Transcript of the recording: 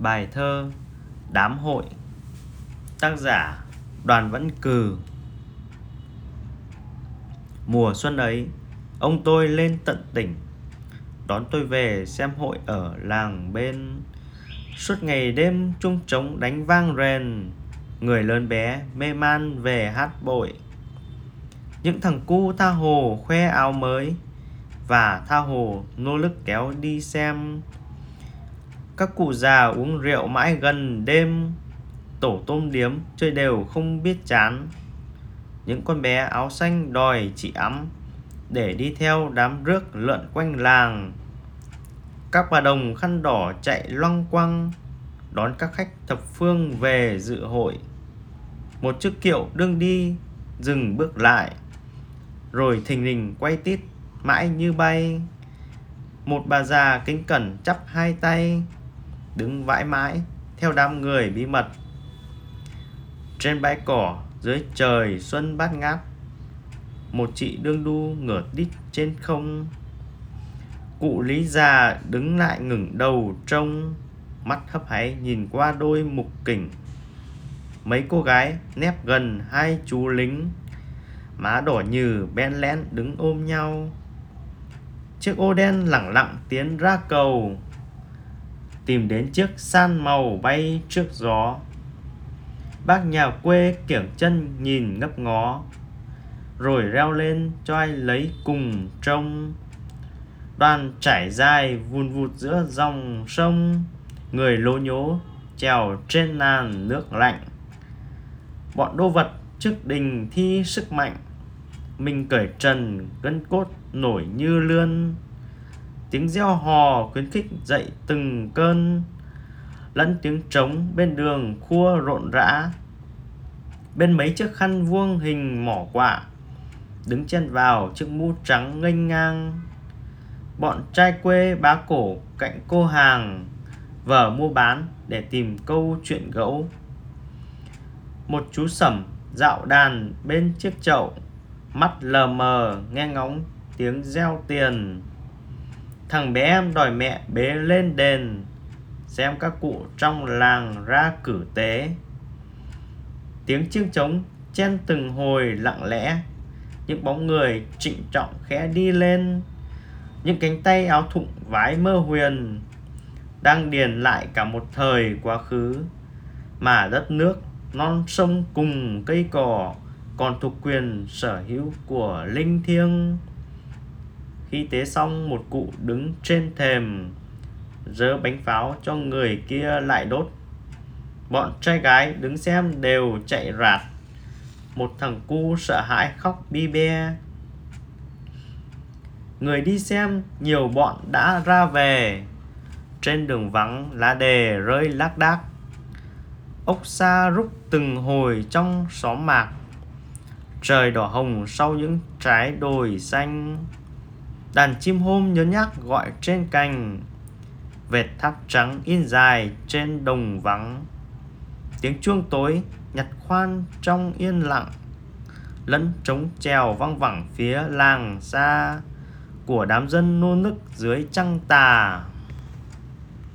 Bài thơ Đám hội. Tác giả Đoàn Vẫn Cừ. Mùa xuân ấy, Ông tôi lên tận tỉnh, Đón tôi về xem hội ở làng bên. Suốt ngày đêm chung trống đánh vang rền Người lớn bé mê man về hát bội. Những thằng cu tha hồ khoe áo mới Và tha hồ nô lức kéo đi xem các cụ già uống rượu mãi gần đêm, Tổ tôm điếm, chơi đều không biết chán. Những con bé áo xanh đòi chị ấm, Để đi theo đám rước lượn quanh làng. Các bà đồng khăn đỏ chạy loăng quăng Đón các khách thập phương về dự hội. Một chiếc kiệu đương đi, Dừng bước lại. Rồi thình lình quay tít, mãi như bay. Một bà già kính cẩn chắp hai tay đứng vãi mãi, theo đám người bí mật. Trên bãi cỏ, dưới trời xuân bát ngát, một chị đương đu ngửa đít trên không. Cụ lý già đứng lại ngẩng đầu trông, mắt hấp háy nhìn qua đôi mục kỉnh mấy cô gái nép gần hai chú lính, má đỏ như ben lén đứng ôm nhau. Chiếc ô đen lẳng lặng tiến ra cầu tìm đến chiếc san màu bay trước gió. Bác nhà quê kiểng chân nhìn ngấp ngó, rồi reo lên cho ai lấy cùng trông. Đoàn trải dài vùn vụt giữa dòng sông, người lố nhố trèo trên nàn nước lạnh. Bọn đô vật trước đình thi sức mạnh, mình cởi trần gân cốt nổi như lươn tiếng reo hò khuyến khích dậy từng cơn, lẫn tiếng trống bên đường khua rộn rã. Bên mấy chiếc khăn vuông hình mỏ quạ đứng chen vào chiếc mũ trắng nghênh ngang. Bọn trai quê bá cổ cạnh cô hàng vở mua bán để tìm câu chuyện gẫu. Một chú sẩm dạo đàn bên chiếc chậu, mắt lờ mờ nghe ngóng tiếng reo tiền. Thằng bé em đòi mẹ bế lên đền Xem các cụ trong làng ra cử tế. Tiếng chiêng trống chen từng hồi lặng lẽ Những bóng người trịnh trọng khẽ đi lên. Những cánh tay áo thụng vái mơ huyền Đang điền lại cả một thời quá khứ. Mà đất nước, non sông cùng cây cỏ Còn thuộc quyền sở hữu của linh thiêng khi tế xong, một cụ đứng trên thềm Dơ bánh pháo cho người kia lại đốt. Bọn trai gái đứng xem đều chạy rạt. Một thằng cu sợ hãi khóc bi be. Người đi xem, nhiều bọn đã ra về. Trên đường vắng, lá đề rơi lác đác. Ốc xa rúc từng hồi trong xóm mạc. Trời đỏ hồng sau những trái đồi xanh. Đàn chim hôm nhớ nhắc gọi trên cành. Vệt tháp trắng in dài trên đồng vắng. Tiếng chuông tối nhặt khoan trong yên lặng. Lẫn trống trèo văng vẳng phía làng xa Của đám dân nô nức dưới trăng tà.